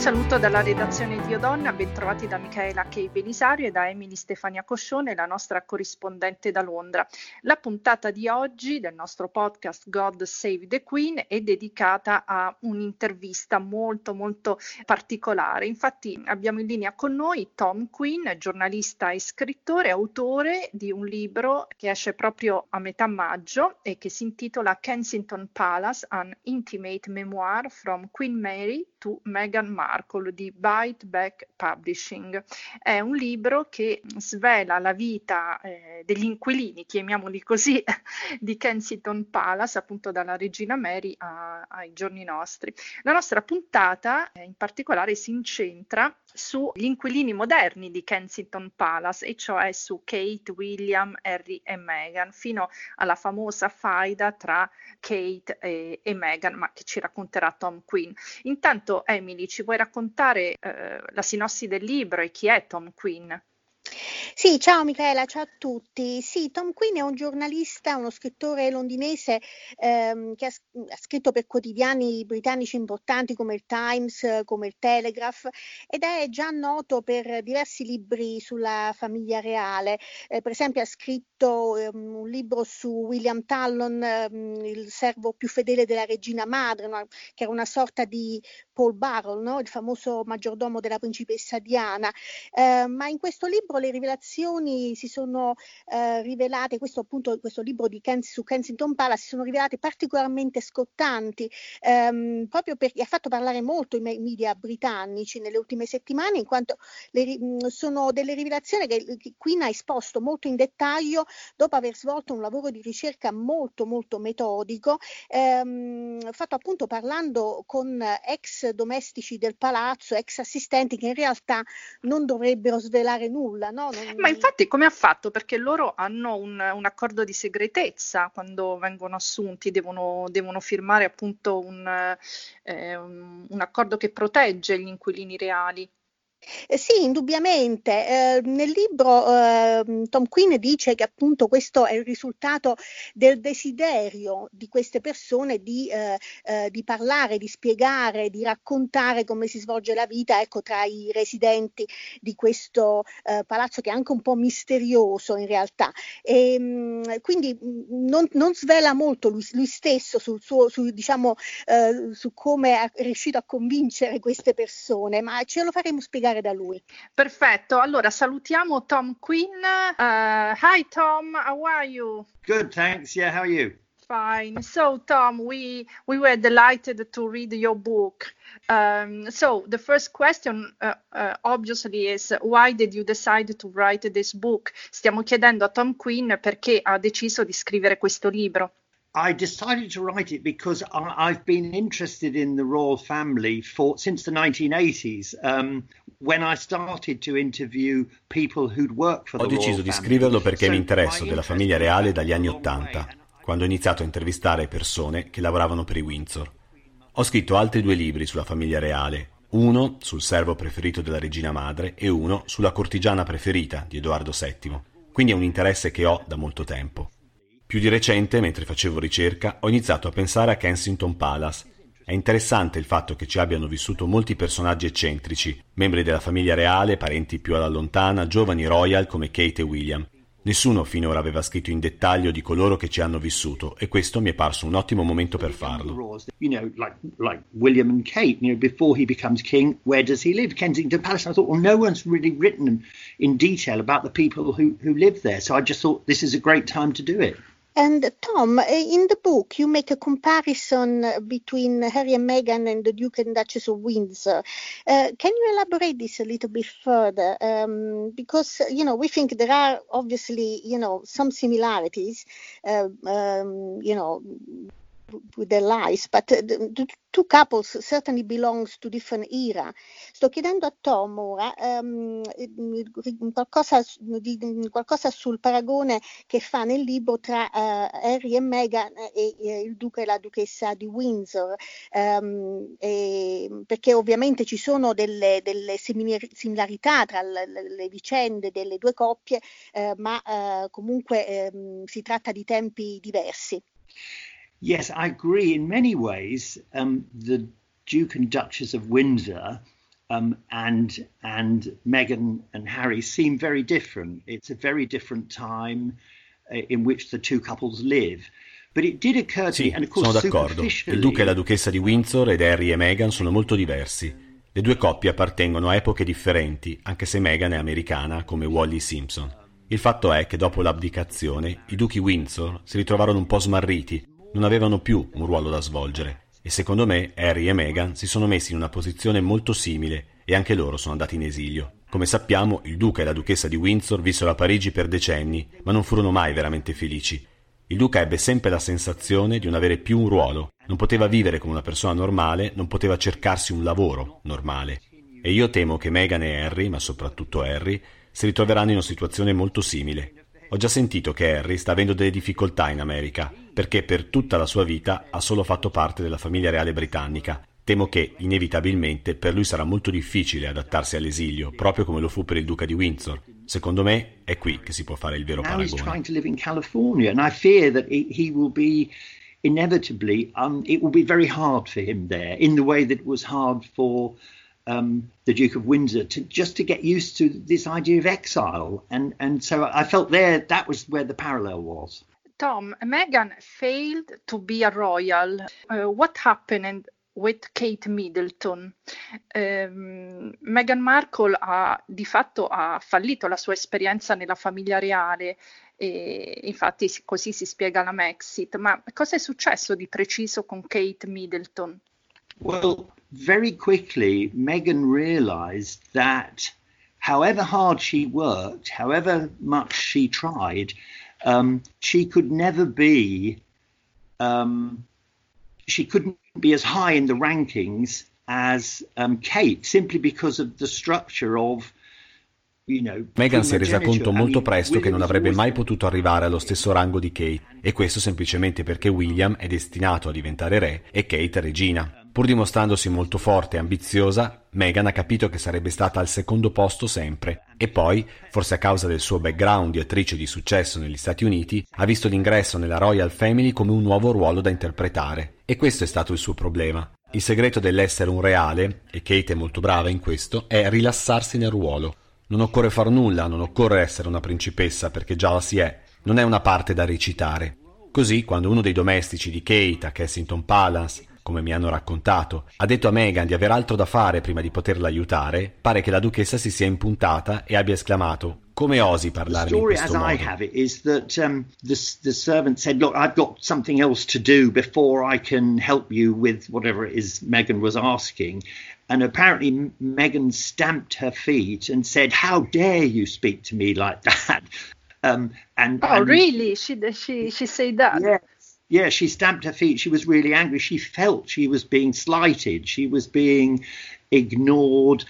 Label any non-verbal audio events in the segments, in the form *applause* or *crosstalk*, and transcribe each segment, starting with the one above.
saluto dalla redazione di Odonna, bentrovati da Michaela Kei Belisario e da Emily Stefania Coscione, la nostra corrispondente da Londra. La puntata di oggi del nostro podcast God Save the Queen è dedicata a un'intervista molto molto particolare. Infatti abbiamo in linea con noi Tom Quinn, giornalista e scrittore, autore di un libro che esce proprio a metà maggio e che si intitola Kensington Palace, an intimate memoir from Queen Mary to Meghan Markle di Bite Back Publishing. È un libro che svela la vita eh, degli inquilini, chiamiamoli così, *laughs* di Kensington Palace, appunto dalla regina Mary a, ai giorni nostri. La nostra puntata eh, in particolare si incentra sugli inquilini moderni di Kensington Palace, e cioè su Kate, William, Harry e Meghan, fino alla famosa faida tra Kate e, e Meghan, ma che ci racconterà Tom Quinn. Intanto, Emily, ci vuoi raccontare eh, la sinossi del libro e chi è Tom Quinn? Sì, ciao Michaela, ciao a tutti. Sì, Tom Quinn è un giornalista, uno scrittore londinese ehm, che ha, ha, scritto per quotidiani britannici importanti come il Times, come il Telegraph ed è già noto per diversi libri sulla famiglia reale. Eh, per esempio ha scritto ehm, un libro su William Tallon, ehm, il servo più fedele della regina madre, no? che era una sorta di Paul Barrel, no? il famoso maggiordomo della principessa Diana. Eh, ma in questo libro le rivelazioni si sono eh, rivelate, questo appunto questo libro di Kens, su Kensington Palace, si sono rivelate particolarmente scottanti, ehm, proprio perché ha fatto parlare molto i media britannici nelle ultime settimane, in quanto le, sono delle rivelazioni che, che Queen ha esposto molto in dettaglio dopo aver svolto un lavoro di ricerca molto molto metodico, ehm, fatto appunto parlando con ex domestici del palazzo, ex assistenti che in realtà non dovrebbero svelare nulla. No? Non... Ma infatti come ha fatto? Perché loro hanno un, un accordo di segretezza quando vengono assunti, devono, devono firmare appunto un, eh, un, un accordo che protegge gli inquilini reali. Eh, sì, indubbiamente. Eh, nel libro eh, Tom Quinn dice che appunto questo è il risultato del desiderio di queste persone di, eh, eh, di, parlare, di spiegare, di raccontare come si svolge la vita ecco, tra i residenti di questo eh, palazzo che è anche un po' misterioso in realtà. E, mh, quindi mh, non, non, svela molto lui, lui stesso sul suo, su, diciamo, su come è riuscito a convincere queste persone, ma ce lo faremo spiegare iniziare da lui. Perfetto, allora salutiamo Tom Quinn. Uh, hi Tom, how are you? Good, thanks. Yeah, how are you? Fine. So, Tom, we we were delighted to read your book. Um, so, the first question, uh, uh, obviously, is why did you decide to write this book? Stiamo chiedendo a Tom Quinn perché ha deciso di scrivere questo libro. I decided to write it because I, have been interested in the royal family for since the 1980s. Um, when I started to interview people who'd worked for the Ho deciso di scriverlo perché mi interesso della famiglia reale dagli anni Ottanta, quando ho iniziato a intervistare persone che lavoravano per i Windsor. Ho scritto altri due libri sulla famiglia reale, uno sul servo preferito della regina madre e uno sulla cortigiana preferita di Edoardo VII. Quindi è un interesse che ho da molto tempo. Più di recente, mentre facevo ricerca, ho iniziato a pensare a Kensington Palace. È interessante il fatto che ci abbiano vissuto molti personaggi eccentrici, membri della famiglia reale, parenti più alla lontana, giovani royal come Kate e William. Nessuno finora aveva scritto in dettaglio di coloro che ci hanno vissuto e questo mi è parso un ottimo momento per farlo. You know, like, like William and Kate, you know, before he becomes king, where does he live? Kensington Palace. I thought, well, no one's really written in detail about the people who, who live there, so I just thought this is a great time to do it. And Tom, eh, in the book, you make a comparison between Harry and Meghan and the Duke and Duchess of Windsor. Uh, can you elaborate this a little bit further? Um, because you know we think there are obviously you know some similarities. Uh, um, you know with their lives, but uh, the two couples certainly belongs to different era. Sto chiedendo a Tom ora um, qualcosa, di, qualcosa, sul paragone che fa nel libro tra uh, Harry e Meghan e, e, il duca e la duchessa di Windsor, um, e, perché ovviamente ci sono delle, delle similarità tra le, le, vicende delle due coppie, uh, ma uh, comunque um, si tratta di tempi diversi. Yes, I agree. In many ways, um, the Duke and Duchess of Windsor um, and and Meghan and Harry seem very different. It's a very different time uh, in which the two couples live. But it did occur to sì, me, and of course, sono d'accordo. Il duca e la duchessa di Windsor ed Harry e Meghan sono molto diversi. Le due coppie appartengono a epoche differenti, anche se Meghan è americana come Wally Simpson. Il fatto è che dopo l'abdicazione i duchi Windsor si ritrovarono un po' smarriti, non avevano più un ruolo da svolgere e secondo me Harry e Meghan si sono messi in una posizione molto simile e anche loro sono andati in esilio. Come sappiamo, il duca e la duchessa di Windsor vissero a Parigi per decenni, ma non furono mai veramente felici. Il duca ebbe sempre la sensazione di non avere più un ruolo, non poteva vivere come una persona normale, non poteva cercarsi un lavoro normale. E io temo che Meghan e Harry, ma soprattutto Harry, si ritroveranno in una situazione molto simile. Ho già sentito che Harry sta avendo delle difficoltà in America, perché per tutta la sua vita ha solo fatto parte della famiglia reale britannica. Temo che, inevitabilmente, per lui sarà molto difficile adattarsi all'esilio, proprio come lo fu per il duca di Windsor. Secondo me è qui che si può fare il vero paragone. inevitably, um, it will be very hard for him there, in the way that it was hard for um, the Duke of Windsor to just to get used to this idea of exile, and and so I felt there that was where the parallel was. Tom, Meghan failed to be a royal. Uh, what happened with Kate Middleton? Um, Meghan Markle ha di fatto ha fallito la sua esperienza nella famiglia reale e infatti così si spiega la Maxit. Ma cosa è successo di preciso con Kate Middleton? Well, very quickly, Meghan realized that however hard she worked, however much she tried, um, she could never be, um, she couldn't be as high in the rankings as um, Kate simply because of the structure of. You know, Meghan si è resa conto molto presto che non avrebbe mai potuto arrivare allo stesso rango di Kate, e questo semplicemente perché William è destinato a diventare re e Kate regina. Pur dimostrandosi molto forte e ambiziosa, Meghan ha capito che sarebbe stata al secondo posto sempre, e poi, forse a causa del suo background di attrice di successo negli Stati Uniti, ha visto l'ingresso nella Royal Family come un nuovo ruolo da interpretare, e questo è stato il suo problema. Il segreto dell'essere un reale, e Kate è molto brava in questo, è rilassarsi nel ruolo. Non occorre far nulla, non occorre essere una principessa perché già la si è, non è una parte da recitare. Così, quando uno dei domestici di Kate a Kensington Palace, come mi hanno raccontato, ha detto a Meghan di aver altro da fare prima di poterla aiutare, pare che la duchessa si sia impuntata e abbia esclamato come osi The parlarmi in story, as questo I modo. have it, is that um, the, the servant said, Look, I've got something else to do before I can help you with whatever it is Megan was asking. And apparently, Megan stamped her feet and said, How dare you speak to me like *laughs* that? Um, and, Oh, and- really? She, she, she said that? Yeah. Yeah, she stamped her feet. She was really angry. She felt she was being slighted. She was being ignored.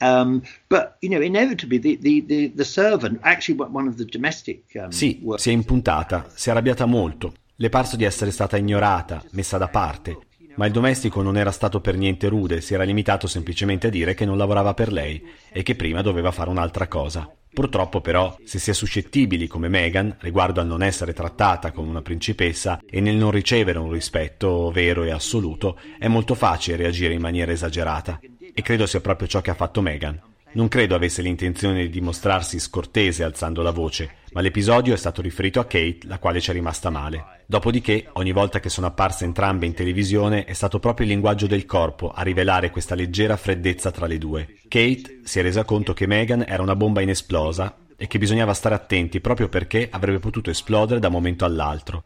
Um, but you know, inevitably, the, the, the, the servant, actually, one of the domestic um, Sì, si è impuntata, si è arrabbiata molto. Le è parso di essere stata ignorata, messa da parte. Ma il domestico non era stato per niente rude, si era limitato semplicemente a dire che non lavorava per lei e che prima doveva fare un'altra cosa. Purtroppo però, se si è suscettibili come Meghan riguardo al non essere trattata come una principessa e nel non ricevere un rispetto vero e assoluto, è molto facile reagire in maniera esagerata. E credo sia proprio ciò che ha fatto Meghan. Non credo avesse l'intenzione di dimostrarsi scortese alzando la voce, ma l'episodio è stato riferito a Kate, la quale ci è rimasta male. Dopodiché, ogni volta che sono apparse entrambe in televisione, è stato proprio il linguaggio del corpo a rivelare questa leggera freddezza tra le due. Kate si è resa conto che Meghan era una bomba inesplosa e che bisognava stare attenti proprio perché avrebbe potuto esplodere da un momento all'altro.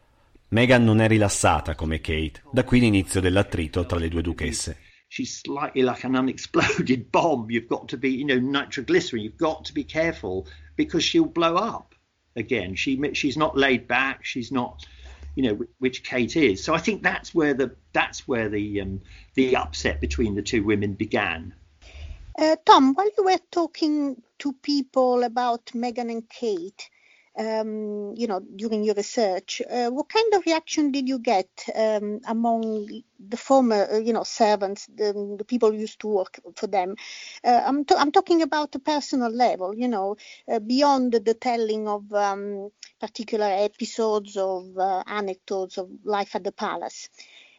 Meghan non è rilassata come Kate, da qui l'inizio dell'attrito tra le due duchesse. she's slightly like an unexploded bomb. You've got to be, you know, nitroglycerin. You've got to be careful because she'll blow up again. She she's not laid back. She's not, you know, which Kate is. So I think that's where the that's where the um, the upset between the two women began. Uh, Tom, while you were talking to people about Meghan and Kate, um, you know, during your research, uh, what kind of reaction did you get um, among the former, uh, you know, servants, the, the people who used to work for them? Uh, I'm, t- I'm talking about the personal level, you know, uh, beyond the telling of um, particular episodes of uh, anecdotes of life at the palace.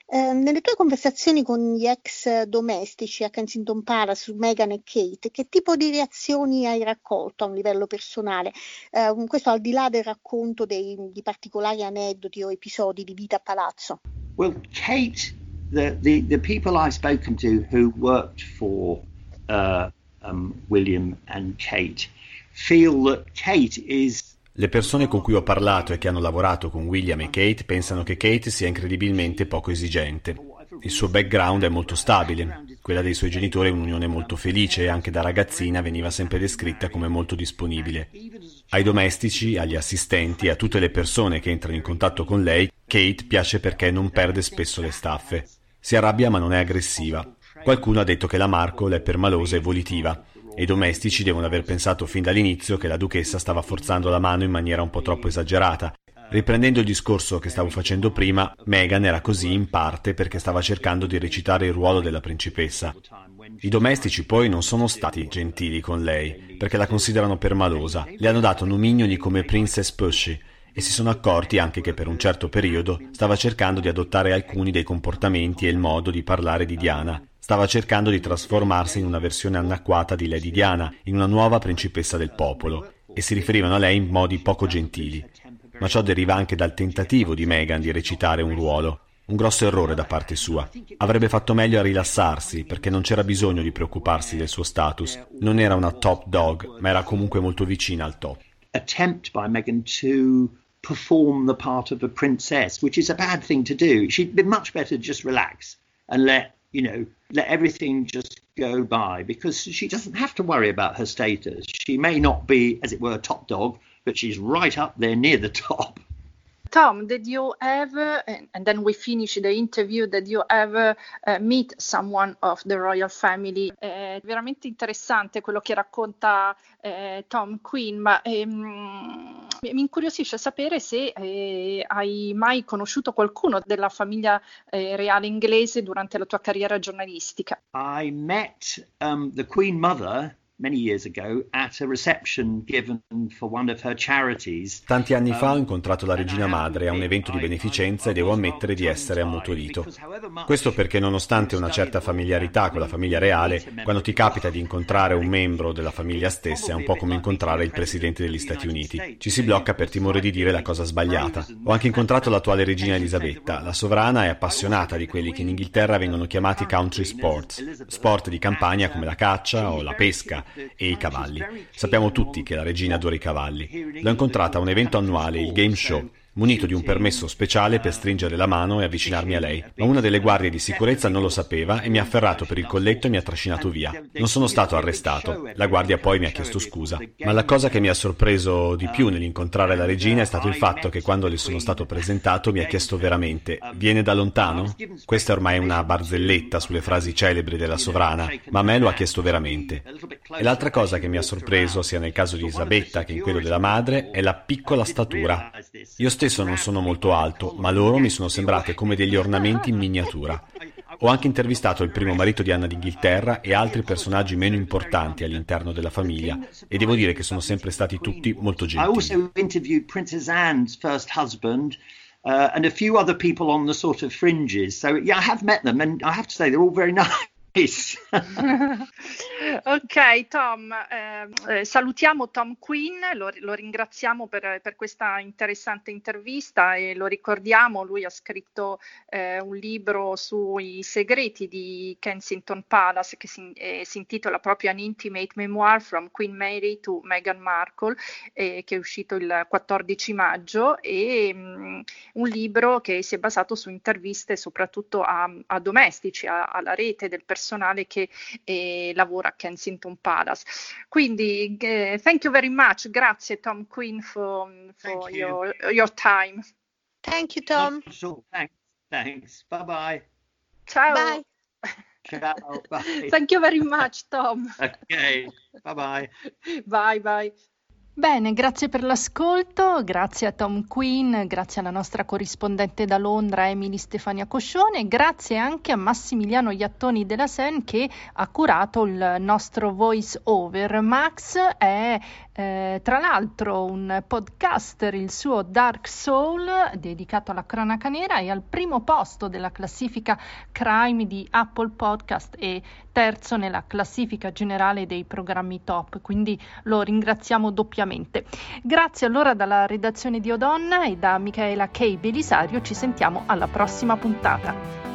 Eh, nelle tue conversazioni con gli ex domestici a Kensington Palace su Meghan e Kate, che tipo di reazioni hai raccolto a un livello personale? Eh, questo al di là del racconto dei, di particolari aneddoti o episodi di vita a palazzo. Well, Kate, the, the, the people I've spoken to who worked for uh, um, William and Kate feel that Kate is le persone con cui ho parlato e che hanno lavorato con William e Kate pensano che Kate sia incredibilmente poco esigente. Il suo background è molto stabile, quella dei suoi genitori è un'unione molto felice e anche da ragazzina veniva sempre descritta come molto disponibile. Ai domestici, agli assistenti, a tutte le persone che entrano in contatto con lei, Kate piace perché non perde spesso le staffe. Si arrabbia ma non è aggressiva. Qualcuno ha detto che la Markle è permalosa e volitiva, e i domestici devono aver pensato fin dall'inizio che la duchessa stava forzando la mano in maniera un po' troppo esagerata. Riprendendo il discorso che stavo facendo prima, Meghan era così in parte perché stava cercando di recitare il ruolo della principessa. I domestici poi non sono stati gentili con lei, perché la considerano permalosa. Le hanno dato nomignoli come Princess Pushy e si sono accorti anche che per un certo periodo stava cercando di adottare alcuni dei comportamenti e il modo di parlare di Diana, Stava cercando di trasformarsi in una versione anacquata di Lady Diana, in una nuova principessa del popolo, e si riferivano a lei in modi poco gentili. Ma ciò deriva anche dal tentativo di Meghan di recitare un ruolo. Un grosso errore da parte sua. Avrebbe fatto meglio a rilassarsi, perché non c'era bisogno di preoccuparsi del suo status. Non era una top dog, ma era comunque molto vicina al top. Attempt by Meghan to perform the part of a princess, which is a bad thing to do. She'd be much better just relax and let you know, let everything just go by because she doesn't have to worry about her status. She may not be, as it were, top dog, but she's right up there near the *laughs* top. Tom, did you ever, and then we finish the interview, did you ever uh, meet someone of the royal family? È veramente interessante quello che racconta eh, Tom Quinn, ma ehm, mi incuriosisce sapere se eh, hai mai conosciuto qualcuno della famiglia eh, reale inglese durante la tua carriera giornalistica. I met um, the Queen Mother many years ago at a reception given for one of her charities. Tanti anni fa ho um, incontrato la regina madre a un evento di beneficenza e devo ammettere di essere ammutolito. Questo perché nonostante una certa familiarità con la famiglia reale, quando ti capita di incontrare un membro della famiglia stessa è un po' come incontrare il presidente degli Stati Uniti. Ci si blocca per timore di dire la cosa sbagliata. Ho anche incontrato l'attuale regina Elisabetta. La sovrana è appassionata di quelli che in Inghilterra vengono chiamati country sports, sport di campagna come la caccia o la pesca e i cavalli. Sappiamo tutti che la regina adora i cavalli. L'ho incontrata a un evento annuale, il Game Show, munito di un permesso speciale per stringere la mano e avvicinarmi a lei. Ma una delle guardie di sicurezza non lo sapeva e mi ha afferrato per il colletto e mi ha trascinato via. Non sono stato arrestato. La guardia poi mi ha chiesto scusa. Ma la cosa che mi ha sorpreso di più nell'incontrare la regina è stato il fatto che quando le sono stato presentato mi ha chiesto veramente «Viene da lontano?» Questa ormai è una barzelletta sulle frasi celebri della sovrana, ma a me lo ha chiesto veramente. E l'altra cosa che mi ha sorpreso, sia nel caso di Isabetta che in quello della madre, è la piccola statura. Io stesso non sono molto alto, ma loro mi sono sembrate come degli ornamenti in miniatura. Ho anche intervistato il primo marito di Anna d'Inghilterra e altri personaggi meno importanti all'interno della famiglia e devo dire che sono sempre stati tutti molto gentili. Husband uh, and a few other people on the sort of fringes. So yeah, I have met them and I have to say they're all very *laughs* nice. *laughs* ok, Tom, eh, eh, salutiamo Tom Quinn, lo, lo ringraziamo per, per, questa interessante intervista e lo ricordiamo, lui ha scritto eh, un libro sui segreti di Kensington Palace che si, eh, si, intitola proprio An Intimate Memoir from Queen Mary to Meghan Markle, che è uscito il 14 maggio, e mh, mm, un libro che si è basato su interviste soprattutto a, a domestici, a, alla rete del personaggio personale che eh, lavora a Kensington Palace. Quindi, eh, thank you very much. Grazie Tom Quinn for, for your, your time. Thank you, Tom. Sure, thanks. Thanks. Bye bye. Ciao. Bye. Ciao. *laughs* Bye. Thank you very much, Tom. Okay. Bye bye. Bye bye. Bene, grazie per l'ascolto, grazie a Tom Quinn, grazie alla nostra corrispondente da Londra Emily Stefania Coscione, grazie anche a Massimiliano Iattoni della Sen che ha curato il nostro voice over. Max è eh, tra l'altro un podcaster, il suo Dark Soul, dedicato alla cronaca nera, è al primo posto della classifica crime di Apple Podcast e terzo nella classifica generale dei programmi top, quindi lo ringraziamo doppiamente. Grazie allora dalla redazione di Odonna e da Michaela K. Belisario, ci sentiamo alla prossima puntata.